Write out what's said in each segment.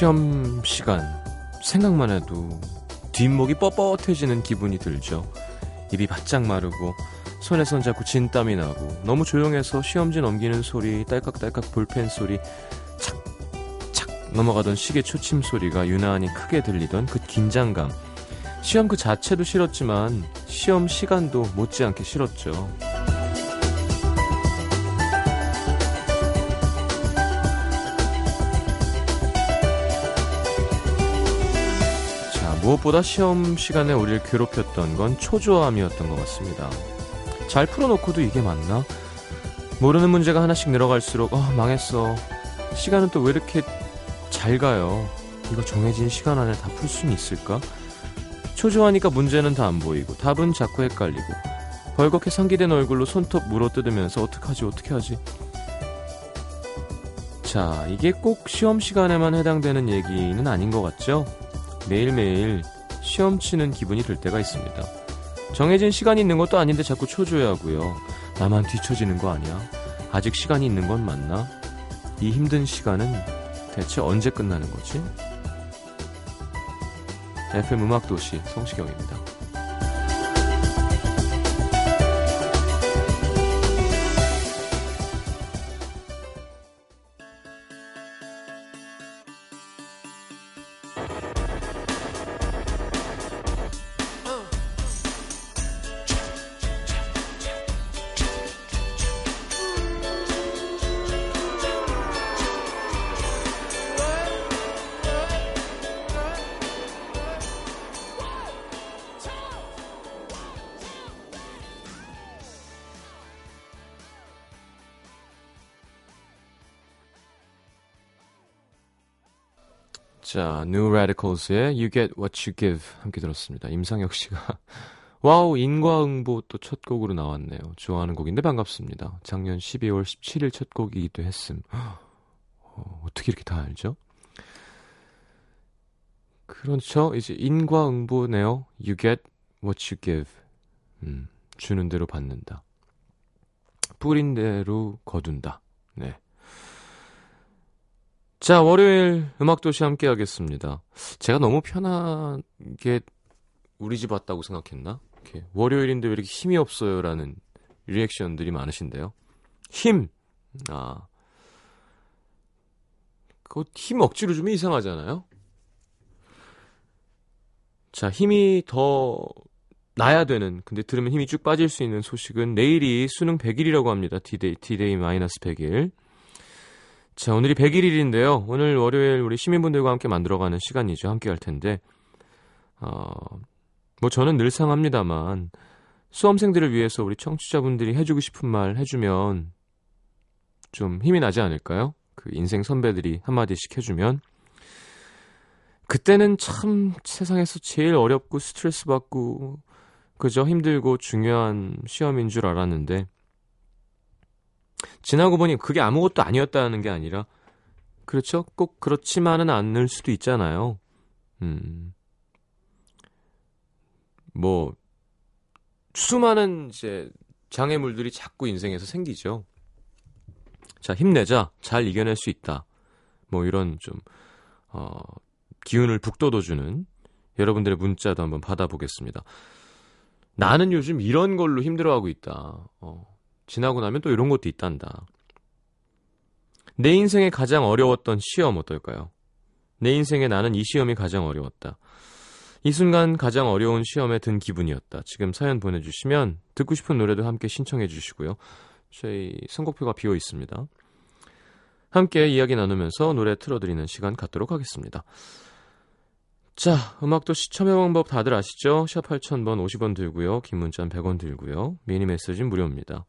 시험 시간 생각만 해도 뒷목이 뻣뻣해지는 기분이 들죠. 입이 바짝 마르고 손에 손 잡고 진땀이 나고 너무 조용해서 시험지 넘기는 소리, 딸깍딸깍 볼펜 소리, 착착 넘어가던 시계 초침 소리가 유난히 크게 들리던 그 긴장감. 시험 그 자체도 싫었지만 시험 시간도 못지않게 싫었죠. 무엇보다 시험 시간에 우리를 괴롭혔던 건 초조함이었던 것 같습니다. 잘 풀어놓고도 이게 맞나? 모르는 문제가 하나씩 늘어갈수록 어, 망했어. 시간은 또 왜 이렇게 잘 가요? 이거 정해진 시간 안에 다 풀 수는 있을까? 초조하니까 문제는 다 안 보이고 답은 자꾸 헷갈리고 벌겋게 상기된 얼굴로 손톱 물어뜯으면서 어떡하지 어떻게 하지? 자, 이게 꼭 시험 시간에만 해당되는 얘기는 아닌 것 같죠? 매일매일 시험 치는 기분이 들 때가 있습니다. 정해진 시간이 있는 것도 아닌데 자꾸 초조해 하고요. 나만 뒤처지는 거 아니야? 아직 시간이 있는 건 맞나? 이 힘든 시간은 대체 언제 끝나는 거지? FM 음악도시 성시경입니다. 자, New Radicals의 You Get What You Give 함께 들었습니다. 임상혁 씨가 와우 인과응보 또 첫 곡으로 나왔네요. 좋아하는 곡인데 반갑습니다. 작년 12월 17일 첫 곡이기도 했음. 어, 어떻게 이렇게 다 알죠? 그렇죠. 이제 인과응보네요. You get what you give. 음, 주는 대로 받는다. 뿌린 대로 거둔다. 네. 자, 월요일 음악도시 함께 하겠습니다. 제가 너무 편하게 우리 집 왔다고 생각했나? 이렇게 월요일인데 왜 이렇게 힘이 없어요? 라는 리액션들이 많으신데요. 힘! 아. 그힘 억지로 주면 이상하잖아요? 자, 힘이 더 나야 되는, 근데 들으면 힘이 쭉 빠질 수 있는 소식은 내일이 수능 100일이라고 합니다. 디데이, 디데이 마이너스 100일. 자, 오늘이 101일인데요. 오늘 월요일 우리 시민분들과 함께 만들어가는 시간이죠. 함께 할 텐데, 어, 뭐 저는 늘 상 합니다만, 수험생들을 위해서 우리 청취자분들이 해주고 싶은 말 해주면 좀 힘이 나지 않을까요? 그 인생 선배들이 한마디씩 해주면. 그때는 참 세상에서 제일 어렵고 스트레스 받고, 그저 힘들고 중요한 시험인 줄 알았는데, 지나고 보니 그게 아무것도 아니었다는 게 아니라 그렇죠? 꼭 그렇지만은 않을 수도 있잖아요. 음. 뭐 수많은 이제 장애물들이 자꾸 인생에서 생기죠. 자, 힘내자. 잘 이겨낼 수 있다. 뭐 이런 좀 어, 기운을 북돋워 주는 여러분들의 문자도 한번 받아보겠습니다. 나는 요즘 이런 걸로 힘들어하고 있다. 어, 지나고 나면 또 이런 것도 있단다. 내 인생에 가장 어려웠던 시험 어떨까요? 내 인생에 나는 이 시험이 가장 어려웠다. 이 순간 가장 어려운 시험에 든 기분이었다. 지금 사연 보내주시면 듣고 싶은 노래도 함께 신청해 주시고요. 저희 선곡표가 비어 있습니다. 함께 이야기 나누면서 노래 틀어드리는 시간 갖도록 하겠습니다. 자, 음악도 시청의 방법 다들 아시죠? 샵 8000번 50원 들고요. 긴 문자는 100원 들고요. 미니 메시지는 무료입니다.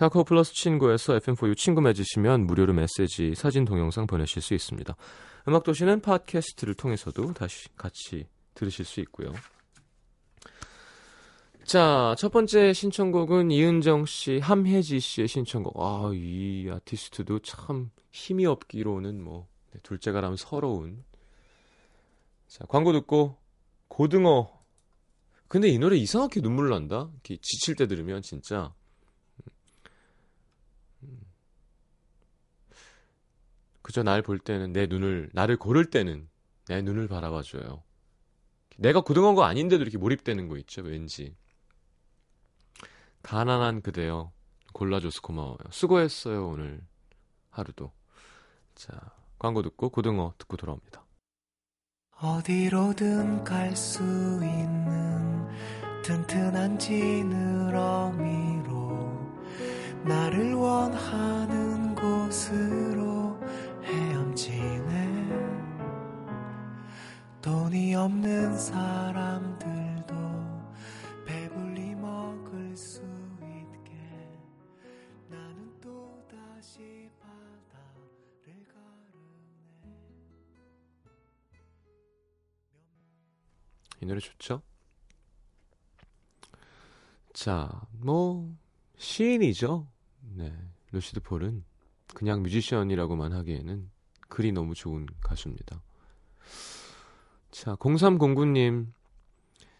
카카오 플러스 친구에서 FM4U 친구 맺으시면 무료로 메시지, 사진, 동영상 보내실 수 있습니다. 음악도시는 팟캐스트를 통해서도 다시 같이 들으실 수 있고요. 자, 첫 번째 신청곡은 이은정 씨, 함혜지 씨의 신청곡. 아, 이 아티스트도 참 힘이 없기로는 뭐, 네, 둘째가라면 서러운. 자, 광고 듣고, 고등어. 근데 이 노래 이상하게 눈물 난다? 지칠 때 들으면 진짜. 그저 날 볼 때는 내 눈을 나를 고를 때는 내 눈을 바라봐 줘요. 내가 고등한 거 아닌데도 이렇게 몰입되는 거 있죠, 왠지. 가난한 그대여 골라줘서 고마워요. 수고했어요 오늘 하루도. 자 광고 듣고 고등어 듣고 돌아옵니다. 어디로든 갈 수 있는 튼튼한 지느러미로 나를 원하는 곳으로 헤엄치네 돈이 없는 사람들도 배불리 먹을 수 있게 나는 또 다시 바다를 가르네 이 노래 좋죠? 자, 뭐 시인이죠. 네. 루시드 폴은 그냥 뮤지션이라고만 하기에는 글이 너무 좋은 가수입니다. 자, 0309님.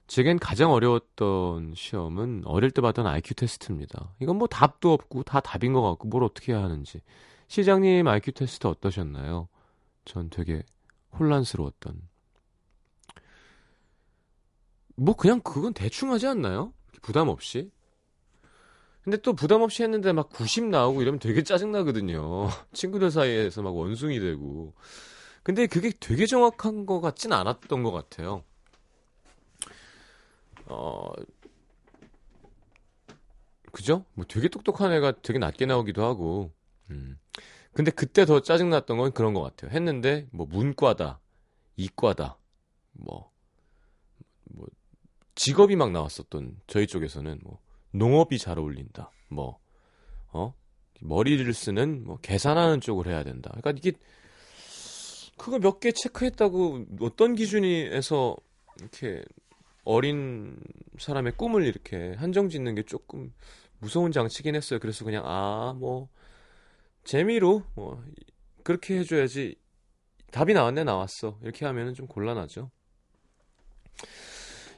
제겐 가장 어려웠던 시험은 어릴 때 봤던 IQ 테스트입니다. 이건 뭐 답도 없고 다 답인 것 같고 뭘 어떻게 해야 하는지. 시장님 IQ 테스트 어떠셨나요? 전 되게 혼란스러웠던. 뭐 그냥 그건 대충 하지 않나요? 부담 없이? 근데 또 부담 없이 했는데 막 90 나오고 이러면 되게 짜증나거든요. 친구들 사이에서 막 원숭이 되고. 근데 그게 되게 정확한 것 같진 않았던 것 같아요. 어, 그죠? 뭐 되게 똑똑한 애가 되게 낮게 나오기도 하고. 음. 근데 그때 더 짜증났던 건 그런 것 같아요. 했는데, 뭐, 문과다, 이과다, 뭐, 뭐, 직업이 막 나왔었던 저희 쪽에서는 뭐, 농업이 잘 어울린다. 뭐, 어? 머리를 쓰는, 뭐, 계산하는 쪽을 해야 된다. 그러니까 이게, 그거 몇 개 체크했다고 어떤 기준에서 이렇게 어린 사람의 꿈을 이렇게 한정 짓는 게 조금 무서운 장치긴 했어요. 그래서 그냥, 아, 뭐, 재미로, 뭐, 그렇게 해줘야지. 답이 나왔네, 나왔어. 이렇게 하면은 좀 곤란하죠.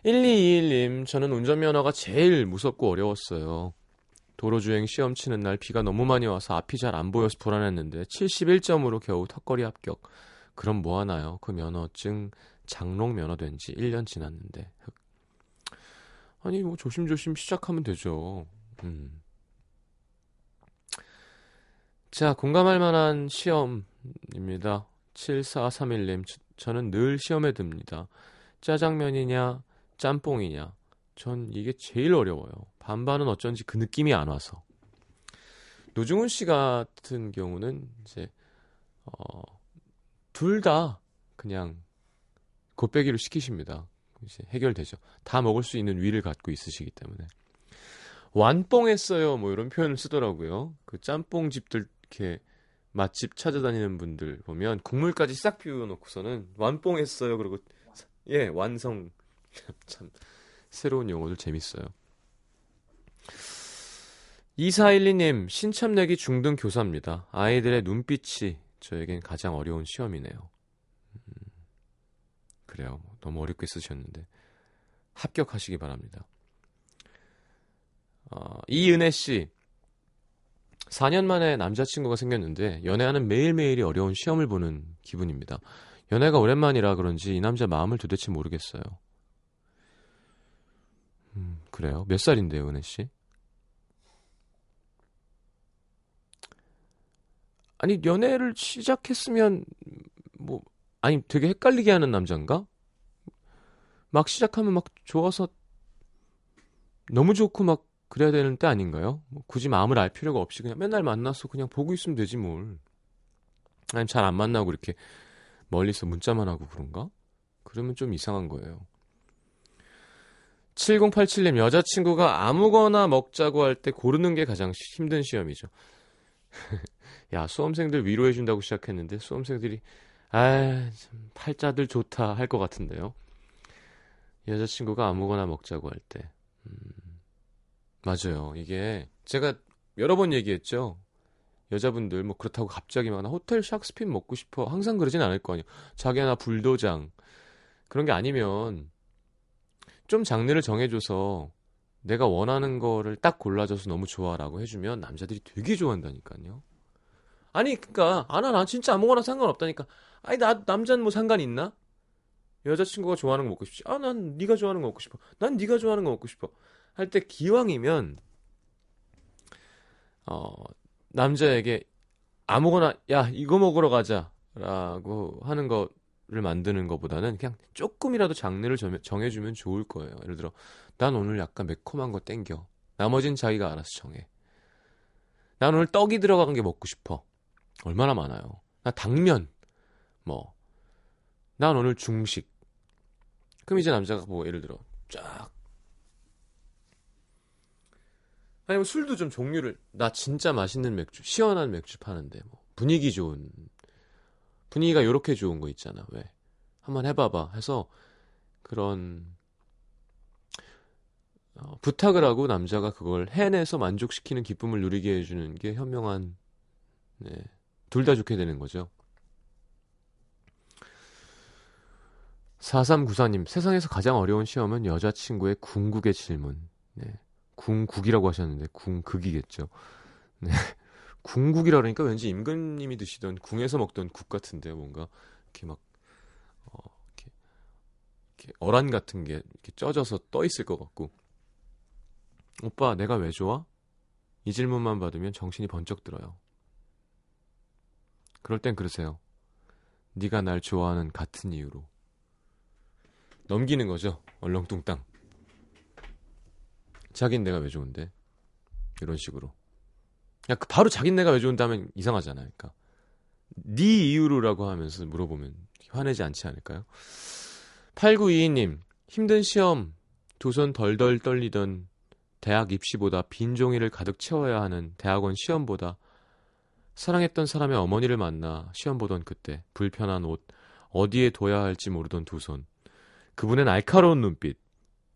1221님, 저는 운전면허가 제일 무섭고 어려웠어요. 도로주행 시험 치는 날 비가 너무 많이 와서 앞이 잘 안 보여서 불안했는데 71점으로 겨우 턱걸이 합격. 그럼 뭐 하나요? 그 면허증 장롱 면허 된 지 1년 지났는데. 아니, 뭐 조심조심 시작하면 되죠. 음. 자, 공감할 만한 시험입니다. 7431님, 저는 늘 시험에 듭니다. 짜장면이냐, 짬뽕이냐. 전 이게 제일 어려워요. 반반은 어쩐지 그 느낌이 안 와서. 노중훈 씨 같은 경우는 이제 어, 둘 다 그냥 곱빼기로 시키십니다. 이제 해결되죠. 다 먹을 수 있는 위를 갖고 있으시기 때문에. 완뽕했어요. 뭐 이런 표현을 쓰더라고요. 그 짬뽕 집들 이렇게 맛집 찾아다니는 분들 보면 국물까지 싹 비워놓고서는 완뽕했어요. 그리고 예 완성 참 새로운 용어들 재밌어요. 2412님, 신참내기 중등 교사입니다. 아이들의 눈빛이 저에겐 가장 어려운 시험이네요. 음, 그래요. 너무 어렵게 쓰셨는데. 합격하시기 바랍니다. 어, 이은혜 씨. 4년 만에 남자친구가 생겼는데, 연애하는 매일매일이 어려운 시험을 보는 기분입니다. 연애가 오랜만이라 그런지 이 남자 마음을 도대체 모르겠어요. 음, 그래요? 몇 살인데요, 은혜 씨? 아니, 연애를 시작했으면, 뭐, 아니, 되게 헷갈리게 하는 남자인가? 막 시작하면 막 좋아서 너무 좋고 막 그래야 되는 때 아닌가요? 뭐 굳이 마음을 알 필요가 없이 그냥 맨날 만나서 그냥 보고 있으면 되지 뭘. 아니, 잘 안 만나고 이렇게 멀리서 문자만 하고 그런가? 그러면 좀 이상한 거예요. 7087님 여자친구가 아무거나 먹자고 할 때 고르는 게 가장 힘든 시험이죠. 야 수험생들 위로해준다고 시작했는데 수험생들이 아 팔자들 좋다 할 것 같은데요. 여자친구가 아무거나 먹자고 할 때. 음, 맞아요. 이게 제가 여러 번 얘기했죠. 여자분들 뭐 그렇다고 갑자기 막 나 호텔 샥스핀 먹고 싶어 항상 그러진 않을 거 아니에요. 자기야 나 불도장 그런 게 아니면 좀 장르를 정해줘서 내가 원하는 거를 딱 골라줘서 너무 좋아라고 해주면 남자들이 되게 좋아한다니까요. 아니 그니까 아나 난 진짜 아무거나 상관없다니까. 아니 나 남자는 뭐 상관 있나? 여자친구가 좋아하는 거 먹고 싶지. 아 난 네가 좋아하는 거 먹고 싶어. 난 네가 좋아하는 거 먹고 싶어. 할 때 기왕이면 어 남자에게 아무거나 야 이거 먹으러 가자라고 하는 거 를 만드는 것보다는 그냥 조금이라도 장르를 정해주면 좋을 거예요. 예를 들어 난 오늘 약간 매콤한 거 땡겨. 나머진 자기가 알아서 정해. 난 오늘 떡이 들어간 게 먹고 싶어. 얼마나 많아요. 나 당면. 뭐. 난 오늘 중식. 그럼 이제 남자가 뭐 예를 들어 쫙 아니면 술도 좀 종류를 나 진짜 맛있는 맥주 시원한 맥주 파는데 뭐 분위기 좋은 분위기가 요렇게 좋은 거 있잖아 왜 한번 해봐봐 해서 그런 어, 부탁을 하고 남자가 그걸 해내서 만족시키는 기쁨을 누리게 해주는 게 현명한 네, 둘 다 좋게 되는 거죠. 4394님, 세상에서 가장 어려운 시험은 여자친구의 궁극의 질문. 네. 궁국이라고 하셨는데, 궁극이겠죠. 네. 궁국이라 그러니까 왠지 임금님이 드시던 궁에서 먹던 국 같은데, 뭔가, 이렇게 막, 어, 이렇게, 이렇게 어란 같은 게 이렇게 쪄져서 떠 있을 것 같고. 오빠, 내가 왜 좋아? 이 질문만 받으면 정신이 번쩍 들어요. 그럴 땐 그러세요. 네가 날 좋아하는 같은 이유로. 넘기는 거죠. 얼렁뚱땅. 자긴 내가 왜 좋은데? 이런 식으로. 그냥 그 바로 자긴 내가 왜 좋은다면 이상하잖아요. 그러니까 네 이유로라고 하면서 물어보면 화내지 않지 않을까요? 8922님 힘든 시험 두 손 덜덜 떨리던 대학 입시보다 빈 종이를 가득 채워야 하는 대학원 시험보다 사랑했던 사람의 어머니를 만나 시험 보던 그때 불편한 옷 어디에 둬야 할지 모르던 두 손 그분의 날카로운 눈빛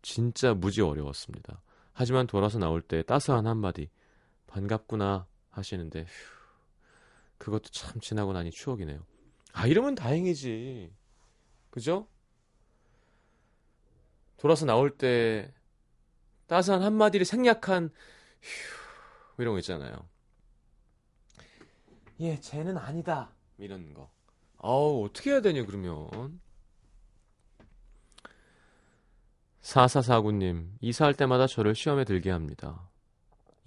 진짜 무지 어려웠습니다. 하지만 돌아서 나올 때 따스한 한마디 반갑구나 하시는데 휴, 그것도 참 지나고 나니 추억이네요. 아 이러면 다행이지. 그죠? 돌아서 나올 때 따스한 한마디를 생략한 휴 이런 거 있잖아요. 예, 쟤는 아니다. 이런 거. 아우, 어떻게 해야 되냐, 그러면. 4449님, 이사할 때마다 저를 시험에 들게 합니다.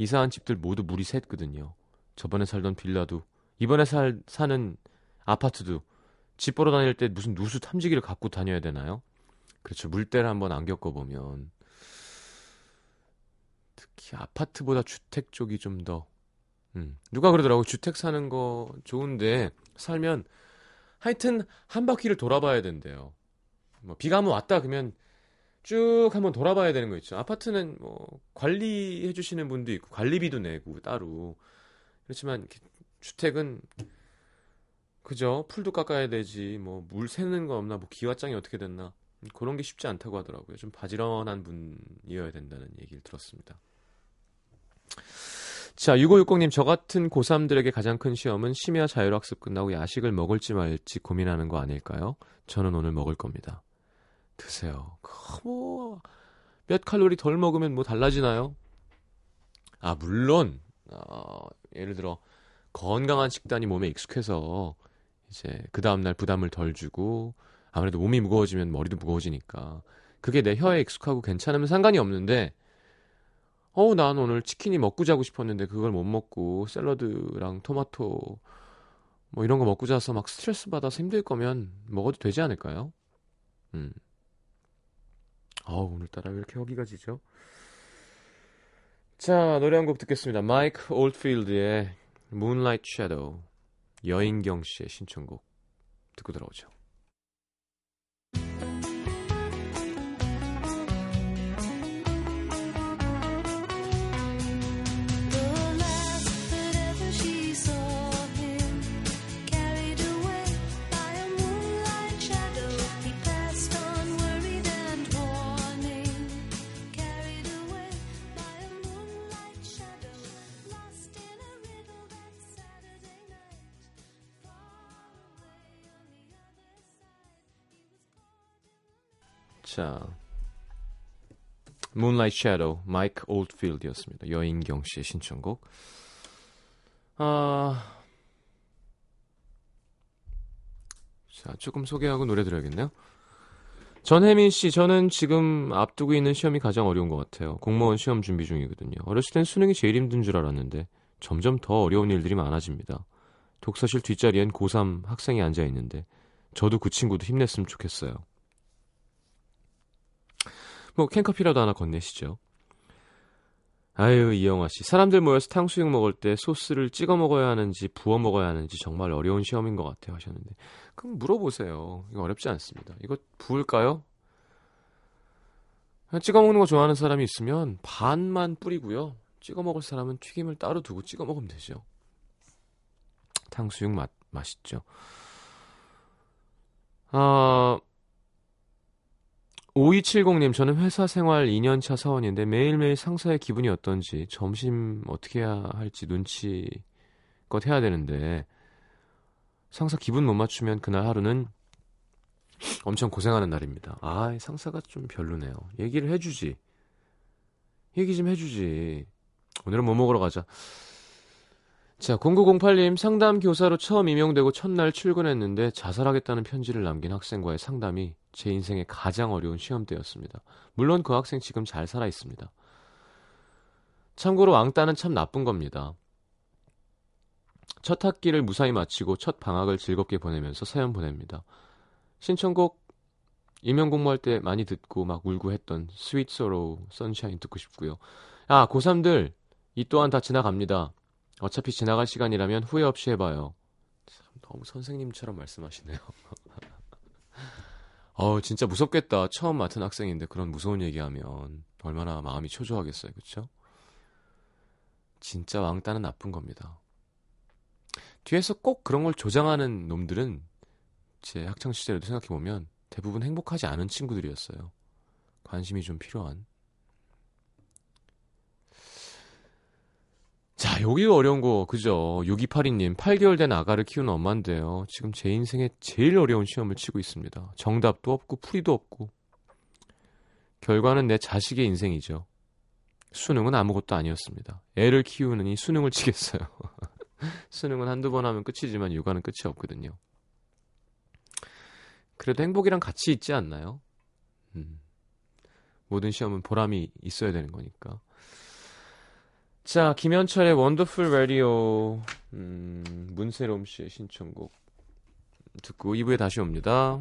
이사한 집들 모두 물이 샜거든요. 저번에 살던 빌라도, 이번에 살, 사는 아파트도, 집 보러 다닐 때 무슨 누수 탐지기를 갖고 다녀야 되나요? 그렇죠. 물때를 한번 안 겪어보면. 특히 아파트보다 주택 쪽이 좀 더, 음, 누가 그러더라고. 주택 사는 거 좋은데, 살면, 하여튼, 한 바퀴를 돌아봐야 된대요. 뭐, 비가 한번 왔다 그러면, 쭉 한번 돌아봐야 되는 거 있죠. 아파트는 뭐 관리해 주시는 분도 있고 관리비도 내고 따로 그렇지만 주택은 그죠 풀도 깎아야 되지 뭐 물 새는 거 없나 뭐 기와장이 어떻게 됐나 그런 게 쉽지 않다고 하더라고요. 좀 바지런한 분이어야 된다는 얘기를 들었습니다. 자, 6560님, 저 같은 고3들에게 가장 큰 시험은 심야 자율학습 끝나고 야식을 먹을지 말지 고민하는 거 아닐까요? 저는 오늘 먹을 겁니다. 드세요. 뭐, 몇 칼로리 덜 먹으면 뭐 달라지나요? 아, 물론, 어, 예를 들어, 건강한 식단이 몸에 익숙해서, 이제, 그 다음날 부담을 덜 주고, 아무래도 몸이 무거워지면 머리도 무거워지니까, 그게 내 혀에 익숙하고 괜찮으면 상관이 없는데, 어우, 난 오늘 치킨이 먹고 자고 싶었는데, 그걸 못 먹고, 샐러드랑 토마토, 뭐 이런 거 먹고 자서 막 스트레스 받아서 힘들 거면 먹어도 되지 않을까요? 음. 아우 오늘따라 왜 이렇게 허기가 지죠? 자 노래 한 곡 듣겠습니다. 마이크 올드필드의 Moonlight Shadow 여인경 씨의 신청곡 듣고 들어오죠. 자, Moonlight Shadow, 마이크 올드필드였습니다. 여인경 씨의 신청곡. 아, 자, 조금 소개하고 노래 들어야겠네요. 전혜민 씨, 저는 지금 앞두고 있는 시험이 가장 어려운 것 같아요. 공무원 시험 준비 중이거든요. 어렸을 땐 수능이 제일 힘든 줄 알았는데 점점 더 어려운 일들이 많아집니다. 독서실 뒷자리엔 고3 학생이 앉아 있는데 저도 그 친구도 힘냈으면 좋겠어요. 뭐 캔커피라도 하나 건네시죠. 아유 이영화 씨. 사람들 모여서 탕수육 먹을 때 소스를 찍어 먹어야 하는지 부어 먹어야 하는지 정말 어려운 시험인 것 같아요 하셨는데. 그럼 물어보세요. 이거 어렵지 않습니다. 이거 부을까요? 찍어 먹는 거 좋아하는 사람이 있으면 반만 뿌리고요. 찍어 먹을 사람은 튀김을 따로 두고 찍어 먹으면 되죠. 탕수육 맛 맛있죠. 아 5270님, 저는 회사 생활 2년차 사원인데 매일매일 상사의 기분이 어떤지, 점심 어떻게 해야 할지 눈치껏 해야 되는데, 상사 기분 못 맞추면 그날 하루는 엄청 고생하는 날입니다. 아, 상사가 좀 별로네요. 얘기를 해주지. 얘기 좀 해주지. 오늘은 뭐 먹으러 가자. 자, 0908님, 상담 교사로 처음 임용되고 첫날 출근했는데 자살하겠다는 편지를 남긴 학생과의 상담이 제 인생의 가장 어려운 시험대였습니다. 물론 그 학생 지금 잘 살아 있습니다. 참고로 왕따는 참 나쁜 겁니다. 첫 학기를 무사히 마치고 첫 방학을 즐겁게 보내면서 사연 보냅니다. 신청곡 임용 공부할 때 많이 듣고 막 울고 했던 스윗 소로우 Sunshine 듣고 싶고요. 아, 고3들 이 또한 다 지나갑니다. 어차피 지나갈 시간이라면 후회 없이 해봐요. 참 너무 선생님처럼 말씀하시네요. 어 진짜 무섭겠다. 처음 맡은 학생인데 그런 무서운 얘기하면 얼마나 마음이 초조하겠어요. 그쵸? 진짜 왕따는 나쁜 겁니다. 뒤에서 꼭 그런 걸 조장하는 놈들은 제 학창 시절에도 생각해 보면 대부분 행복하지 않은 친구들이었어요. 관심이 좀 필요한. 자, 여기 어려운 거, 그죠? 6282님, 8개월 된 아가를 키우는 엄마인데요. 지금 제 인생에 제일 어려운 시험을 치고 있습니다. 정답도 없고, 풀이도 없고. 결과는 내 자식의 인생이죠. 수능은 아무것도 아니었습니다. 애를 키우느니 수능을 치겠어요. 수능은 한두 번 하면 끝이지만 육아는 끝이 없거든요. 그래도 행복이랑 같이 있지 않나요? 음. 모든 시험은 보람이 있어야 되는 거니까. 자, 김현철의 원더풀 라디오 음, 문세롬 씨의 신청곡 듣고 2부에 다시 옵니다.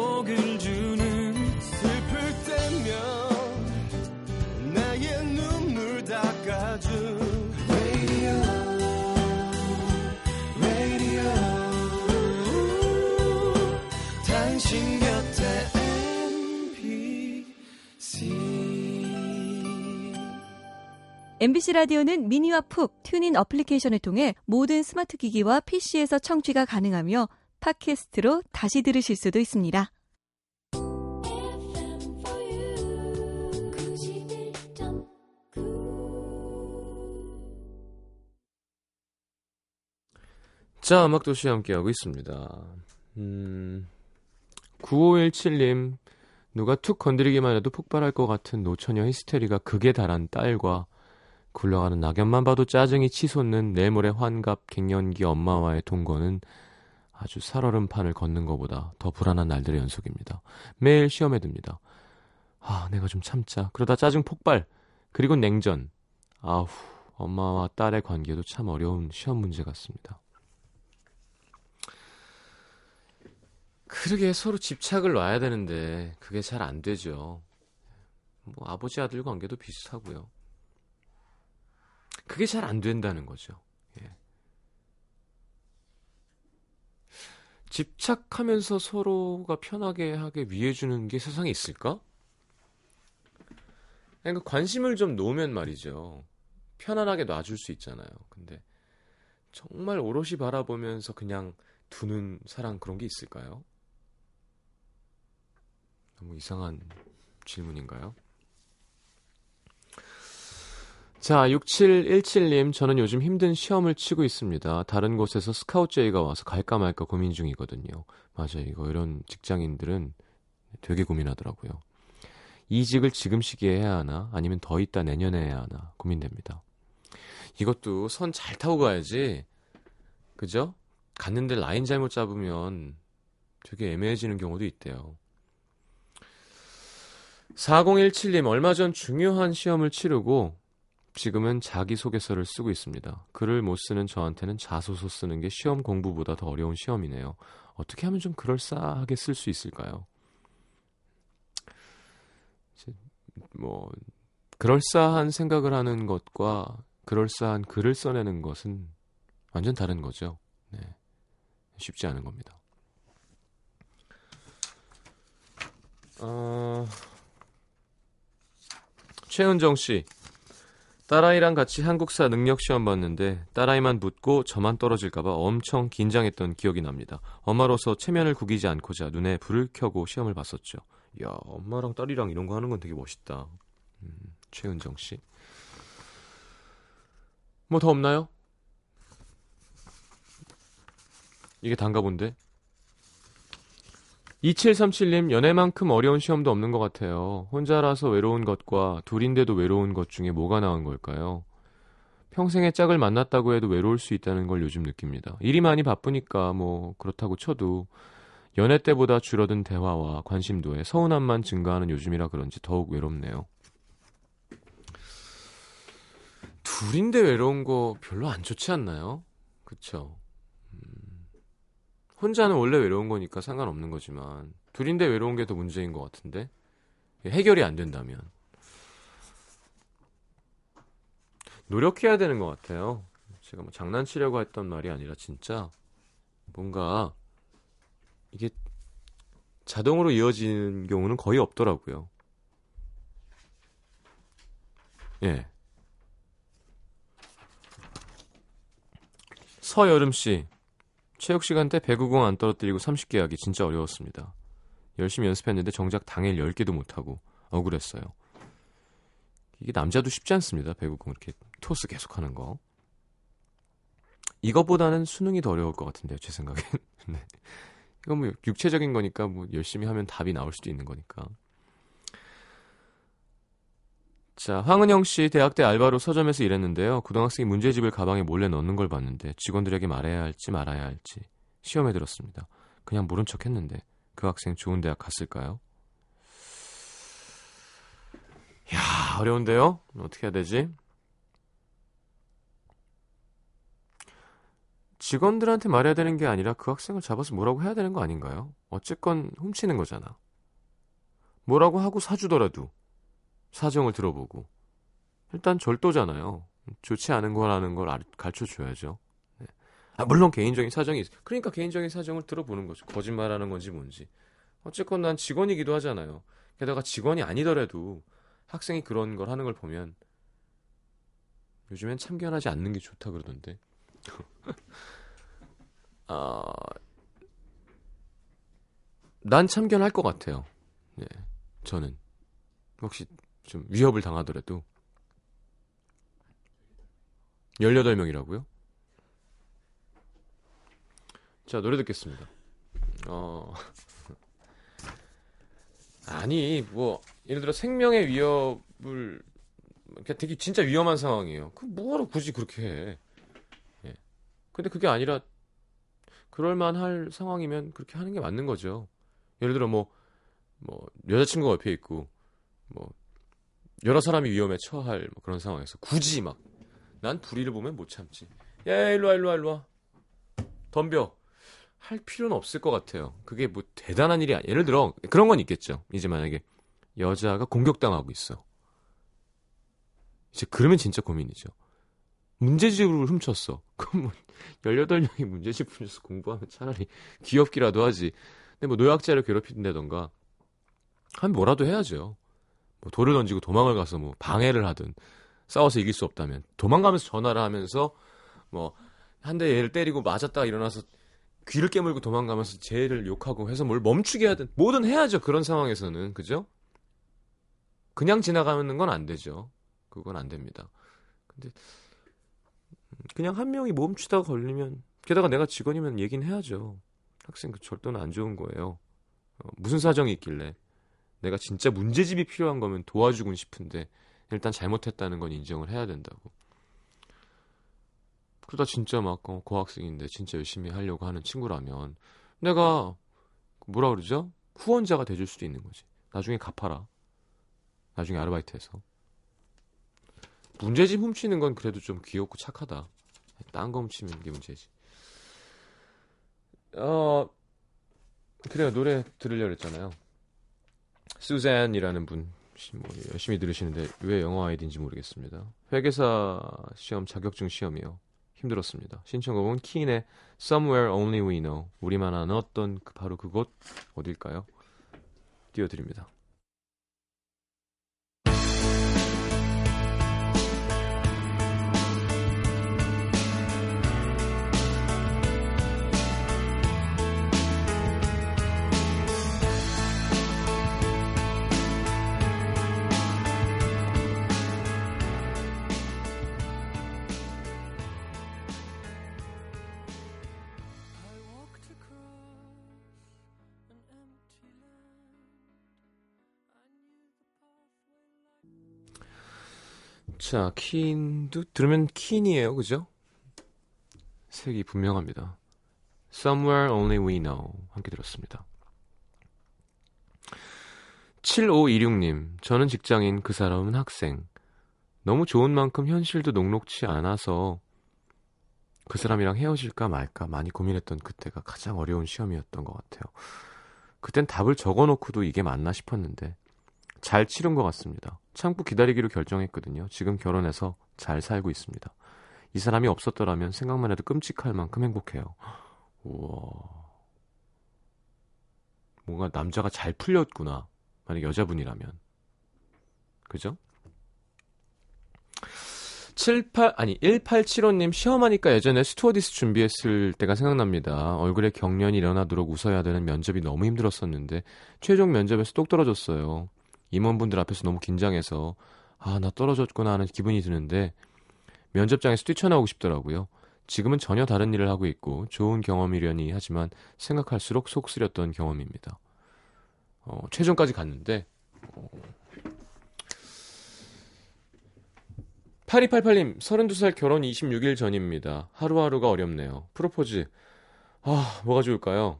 MBC 라디오는 미니와 푹 튜닝 어플리케이션을 통해 모든 스마트 기기와 PC에서 청취가 가능하며 팟캐스트로 다시 들으실 수도 있습니다. FM for you. 91.9. 자, 음악도시 함께하고 있습니다. 음, 9517님, 누가 툭 건드리기만 해도 폭발할 것 같은 노처녀 히스테리가 극에 달한 딸과 굴러가는 낙엽만 봐도 짜증이 치솟는 내물의 환갑 갱년기 엄마와의 동거는 아주 살얼음 판을 걷는 것보다 더 불안한 날들의 연속입니다. 매일 시험에 듭니다. 아, 내가 좀 참자. 그러다 짜증 폭발. 그리고 냉전. 아후, 엄마와 딸의 관계도 참 어려운 시험 문제 같습니다. 그러게 서로 집착을 놔야 되는데 그게 잘 안 되죠. 뭐 아버지 아들 관계도 비슷하고요. 그게 잘 안 된다는 거죠. 예. 집착하면서 서로가 편하게 하게 위해주는 게 세상에 있을까? 그러니까 관심을 좀 놓으면 말이죠. 편안하게 놔줄 수 있잖아요. 근데 정말 오롯이 바라보면서 그냥 두는 사랑 그런 게 있을까요? 너무 이상한 질문인가요? 자, 6717님, 저는 요즘 힘든 시험을 치고 있습니다. 다른 곳에서 스카우트 제의가 와서 갈까 말까 고민 중이거든요. 맞아요. 이거 이런 직장인들은 되게 고민하더라고요. 이직을 지금 시기에 해야 하나, 아니면 더 있다 내년에 해야 하나, 고민됩니다. 이것도 선 잘 타고 가야지, 그죠? 갔는데 라인 잘못 잡으면 되게 애매해지는 경우도 있대요. 4017님, 얼마 전 중요한 시험을 치르고 지금은 자기소개서를 쓰고 있습니다. 글을 못 쓰는 저한테는 자소서 쓰는 게 시험 공부보다 더 어려운 시험이네요. 어떻게 하면 좀 그럴싸하게 쓸 수 있을까요? 뭐 그럴싸한 생각을 하는 것과 그럴싸한 글을 써내는 것은 완전 다른 거죠. 네. 쉽지 않은 겁니다. 어... 최은정 씨. 딸아이랑 같이 한국사 능력 시험 봤는데 딸아이만 붙고 저만 떨어질까봐 엄청 긴장했던 기억이 납니다. 엄마로서 체면을 구기지 않고자 눈에 불을 켜고 시험을 봤었죠. 야, 엄마랑 딸이랑 이런 거 하는 건 되게 멋있다. 음, 최은정 씨. 뭐 더 없나요? 이게 단가 본데? 2737님, 연애만큼 어려운 시험도 없는 것 같아요. 혼자라서 외로운 것과 둘인데도 외로운 것 중에 뭐가 나은 걸까요? 평생의 짝을 만났다고 해도 외로울 수 있다는 걸 요즘 느낍니다. 일이 많이 바쁘니까 뭐 그렇다고 쳐도 연애 때보다 줄어든 대화와 관심도에 서운함만 증가하는 요즘이라 그런지 더욱 외롭네요. 둘인데 외로운 거 별로 안 좋지 않나요? 그쵸? 혼자는 원래 외로운 거니까 상관없는 거지만 둘인데 외로운 게 더 문제인 것 같은데 해결이 안 된다면 노력해야 되는 것 같아요. 제가 뭐 장난치려고 했던 말이 아니라 진짜 뭔가 이게 자동으로 이어지는 경우는 거의 없더라고요. 예. 서여름 씨, 체육 시간 때 배구공 안 떨어뜨리고 30개 하기 진짜 어려웠습니다. 열심히 연습했는데 정작 당일 10개도 못하고 억울했어요. 이게 남자도 쉽지 않습니다. 배구공 이렇게 토스 계속 하는 거. 이것보다는 수능이 더 어려울 것 같은데요. 제 생각엔. 네. 이건 뭐 육체적인 거니까 뭐 열심히 하면 답이 나올 수도 있는 거니까. 자, 황은영 씨 대학 때 알바로 서점에서 일했는데요. 고등학생이 문제집을 가방에 몰래 넣는 걸 봤는데 직원들에게 말해야 할지 말아야 할지 시험에 들었습니다. 그냥 모른 척 했는데 그 학생 좋은 대학 갔을까요? 야, 어려운데요? 어떻게 해야 되지? 직원들한테 말해야 되는 게 아니라 그 학생을 잡아서 뭐라고 해야 되는 거 아닌가요? 어쨌건 훔치는 거잖아. 뭐라고 하고 사주더라도 사정을 들어보고 일단 절도잖아요. 좋지 않은 거라는 걸 가르쳐 줘야죠. 네. 아, 물론 개인적인 사정이 있... 그러니까 개인적인 사정을 들어보는 거죠. 거짓말하는 건지 뭔지. 어쨌건 난 직원이기도 하잖아요. 게다가 직원이 아니더라도 학생이 그런 걸 하는 걸 보면 요즘엔 참견하지 않는 게 좋다 그러던데. 아, 난 참견할 것 같아요. 네, 저는 혹시 좀 위협을 당하더라도 18명이라고요? 자, 노래 듣겠습니다. 어. 아니, 뭐 예를 들어 생명의 위협을 그러니까 되게 진짜 위험한 상황이에요. 그 뭐하러 굳이 그렇게 해? 예. 근데 그게 아니라 그럴 만할 상황이면 그렇게 하는 게 맞는 거죠. 예를 들어 뭐, 뭐, 여자친구가 옆에 있고, 뭐, 여러 사람이 위험에 처할 뭐 그런 상황에서 굳이 막, 난 불의를 보면 못 참지. 야, 일로 와, 일로 와, 일로 와. 덤벼. 할 필요는 없을 것 같아요. 그게 뭐 대단한 일이 아니 예를 들어, 그런 건 있겠죠. 이제 만약에 여자가 공격당하고 있어. 이제 그러면 진짜 고민이죠. 문제집을 훔쳤어. 그럼 뭐 18명이 문제집 훔쳐서 공부하면 차라리 귀엽기라도 하지. 근데 뭐 노약자를 괴롭힌다던가 하면 뭐라도 해야죠. 뭐 돌을 던지고 도망을 가서 뭐 방해를 하든 싸워서 이길 수 없다면 도망가면서 전화를 하면서 뭐 한 대 얘를 때리고 맞았다가 일어나서 귀를 깨물고 도망가면서 쟤를 욕하고 해서 뭘 멈추게 하든 뭐든 해야죠. 그런 상황에서는 그죠? 그냥 지나가는 건 안 되죠. 그건 안 됩니다. 근데 음, 그냥 한 명이 멈추다가 걸리면 게다가 내가 직원이면 얘기는 해야죠. 학생 그 절도는 안 좋은 거예요. 어, 무슨 사정이 있길래 내가 진짜 문제집이 필요한 거면 도와주곤 싶은데 일단 잘못했다는 건 인정을 해야 된다고. 그러다 진짜 막 어, 고학생인데 진짜 열심히 하려고 하는 친구라면 내가 뭐라 그러죠? 후원자가 돼줄 수도 있는 거지. 나중에 갚아라. 나중에 아르바이트해서. 문제집 훔치는 건 그래도 좀 귀엽고 착하다. 딴 거 훔치면 이게 문제지. 어, 그래요. 노래 들으려고 했잖아요. 수잔이라는 분 뭐 열심히 들으시는데 왜 영어 아이디인지 모르겠습니다. 회계사 시험 자격증 시험이요. 힘들었습니다. 신청곡은 키인의 Somewhere Only We Know 우리만 아는 어떤 그 바로 그곳 어딜까요? 띄워드립니다. 자, 킨도 들으면 킨이에요, 그죠? 색이 분명합니다. Somewhere Only We Know 함께 들었습니다. 7526님, 저는 직장인, 그 사람은 학생. 너무 좋은 만큼 현실도 녹록치 않아서 그 사람이랑 헤어질까 말까 많이 고민했던 그때가 가장 어려운 시험이었던 것 같아요. 그땐 답을 적어놓고도 이게 맞나 싶었는데 잘 치른 것 같습니다. 참고 기다리기로 결정했거든요. 지금 결혼해서 잘 살고 있습니다. 이 사람이 없었더라면 생각만 해도 끔찍할 만큼 행복해요. 우와. 뭔가 남자가 잘 풀렸구나. 만약 여자분이라면. 그죠? 78 아니 1875님 시험하니까 예전에 스튜어디스 준비했을 때가 생각납니다. 얼굴에 경련이 일어나도록 웃어야 되는 면접이 너무 힘들었었는데 최종 면접에서 똑 떨어졌어요. 임원분들 앞에서 너무 긴장해서 아 나 떨어졌구나 하는 기분이 드는데 면접장에서 뛰쳐나오고 싶더라고요. 지금은 전혀 다른 일을 하고 있고 좋은 경험이려니 하지만 생각할수록 속 쓰렸던 경험입니다. 어, 최종까지 갔는데 어, 8288님 32살 결혼 26일 전입니다. 하루하루가 어렵네요. 프로포즈 아 뭐가 좋을까요?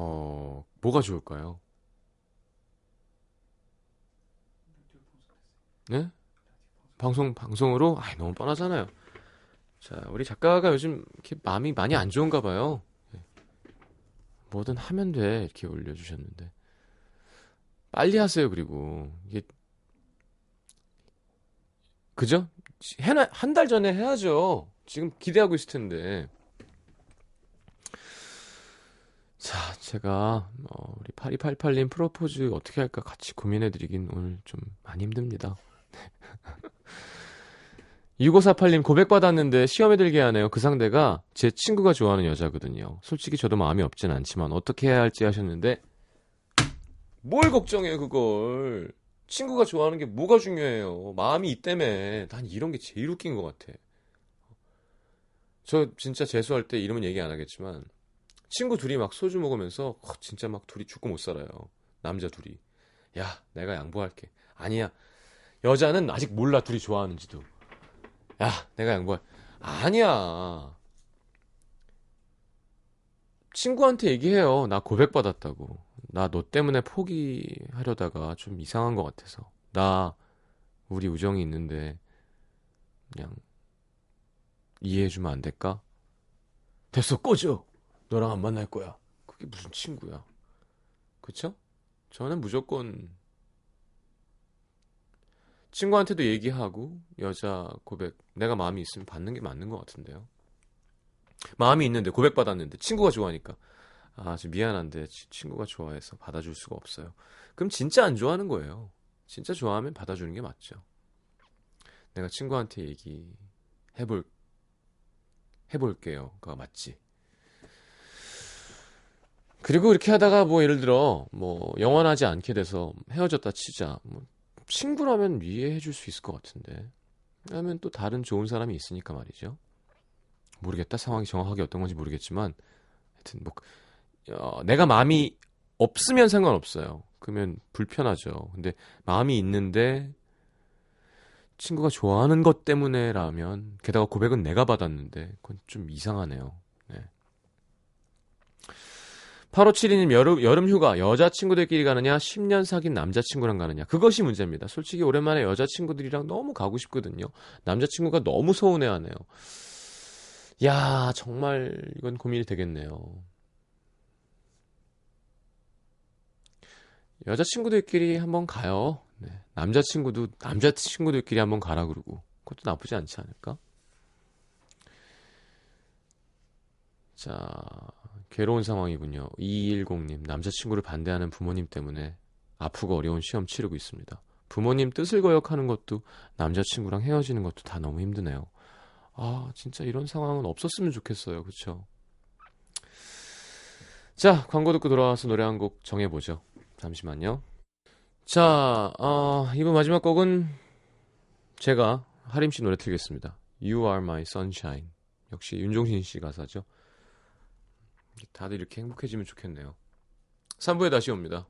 어 뭐가 좋을까요? 네? 방송 방송으로 아 너무 뻔하잖아요. 자 우리 작가가 요즘 이렇게 마음이 많이 안 좋은가 봐요. 네. 뭐든 하면 돼 이렇게 올려주셨는데 빨리 하세요 그리고 이게 그죠? 해나 한 달 전에 해야죠. 지금 기대하고 있을 텐데. 자, 제가 어, 우리 8288님 프로포즈 어떻게 할까 같이 고민해드리긴 오늘 좀 많이 힘듭니다. 6548님 고백받았는데 시험에 들게 하네요. 그 상대가 제 친구가 좋아하는 여자거든요. 솔직히 저도 마음이 없진 않지만 어떻게 해야 할지 하셨는데 뭘 걱정해요 그걸. 친구가 좋아하는 게 뭐가 중요해요. 마음이 있다며. 난 이런 게 제일 웃긴 것 같아. 저 진짜 재수할 때 이름은 얘기 안 하겠지만 친구 둘이 막 소주 먹으면서 어, 진짜 막 둘이 죽고 못 살아요. 남자 둘이. 야, 내가 양보할게. 아니야. 여자는 아직 몰라 둘이 좋아하는지도. 야, 내가 양보할. 아니야. 친구한테 얘기해요. 나 고백받았다고. 나 너 때문에 포기하려다가 좀 이상한 것 같아서. 나 우리 우정이 있는데 그냥 이해해주면 안 될까? 됐어 꺼져. 너랑 안 만날 거야. 그게 무슨 친구야? 그쵸? 저는 무조건 친구한테도 얘기하고 여자 고백 내가 마음이 있으면 받는 게 맞는 것 같은데요. 마음이 있는데 고백 받았는데 친구가 좋아하니까 아, 좀 미안한데 치- 친구가 좋아해서 받아줄 수가 없어요. 그럼 진짜 안 좋아하는 거예요. 진짜 좋아하면 받아주는 게 맞죠. 내가 친구한테 얘기 해볼 해볼게요가 맞지. 그리고 이렇게 하다가 뭐 예를 들어 뭐 영원하지 않게 돼서 헤어졌다 치자. 뭐 친구라면 이해해 줄 수 있을 것 같은데. 왜냐면 또 다른 좋은 사람이 있으니까 말이죠. 모르겠다. 상황이 정확하게 어떤 건지 모르겠지만 하여튼 뭐 어, 내가 마음이 없으면 상관없어요. 그러면 불편하죠. 근데 마음이 있는데 친구가 좋아하는 것 때문에라면 게다가 고백은 내가 받았는데 그건 좀 이상하네요. 네. 8572님 여름, 여름 휴가 여자친구들끼리 가느냐 10년 사귄 남자친구랑 가느냐 그것이 문제입니다. 솔직히 오랜만에 여자친구들이랑 너무 가고 싶거든요. 남자친구가 너무 서운해하네요. 야 정말 이건 고민이 되겠네요. 여자친구들끼리 한번 가요. 네. 남자친구도 남자친구들끼리 한번 가라 그러고 그것도 나쁘지 않지 않을까? 자, 괴로운 상황이군요. 2210님, 남자친구를 반대하는 부모님 때문에 아프고 어려운 시험 치르고 있습니다. 부모님 뜻을 거역하는 것도 남자친구랑 헤어지는 것도 다 너무 힘드네요. 아, 진짜 이런 상황은 없었으면 좋겠어요. 그쵸? 자, 광고 듣고 돌아와서 노래 한 곡 정해보죠. 잠시만요. 자, 어, 이번 마지막 곡은 제가 하림 씨 노래 틀겠습니다. You are my sunshine. 역시 윤종신 씨 가사죠. 다들 이렇게 행복해지면 좋겠네요. 3부에 다시 옵니다.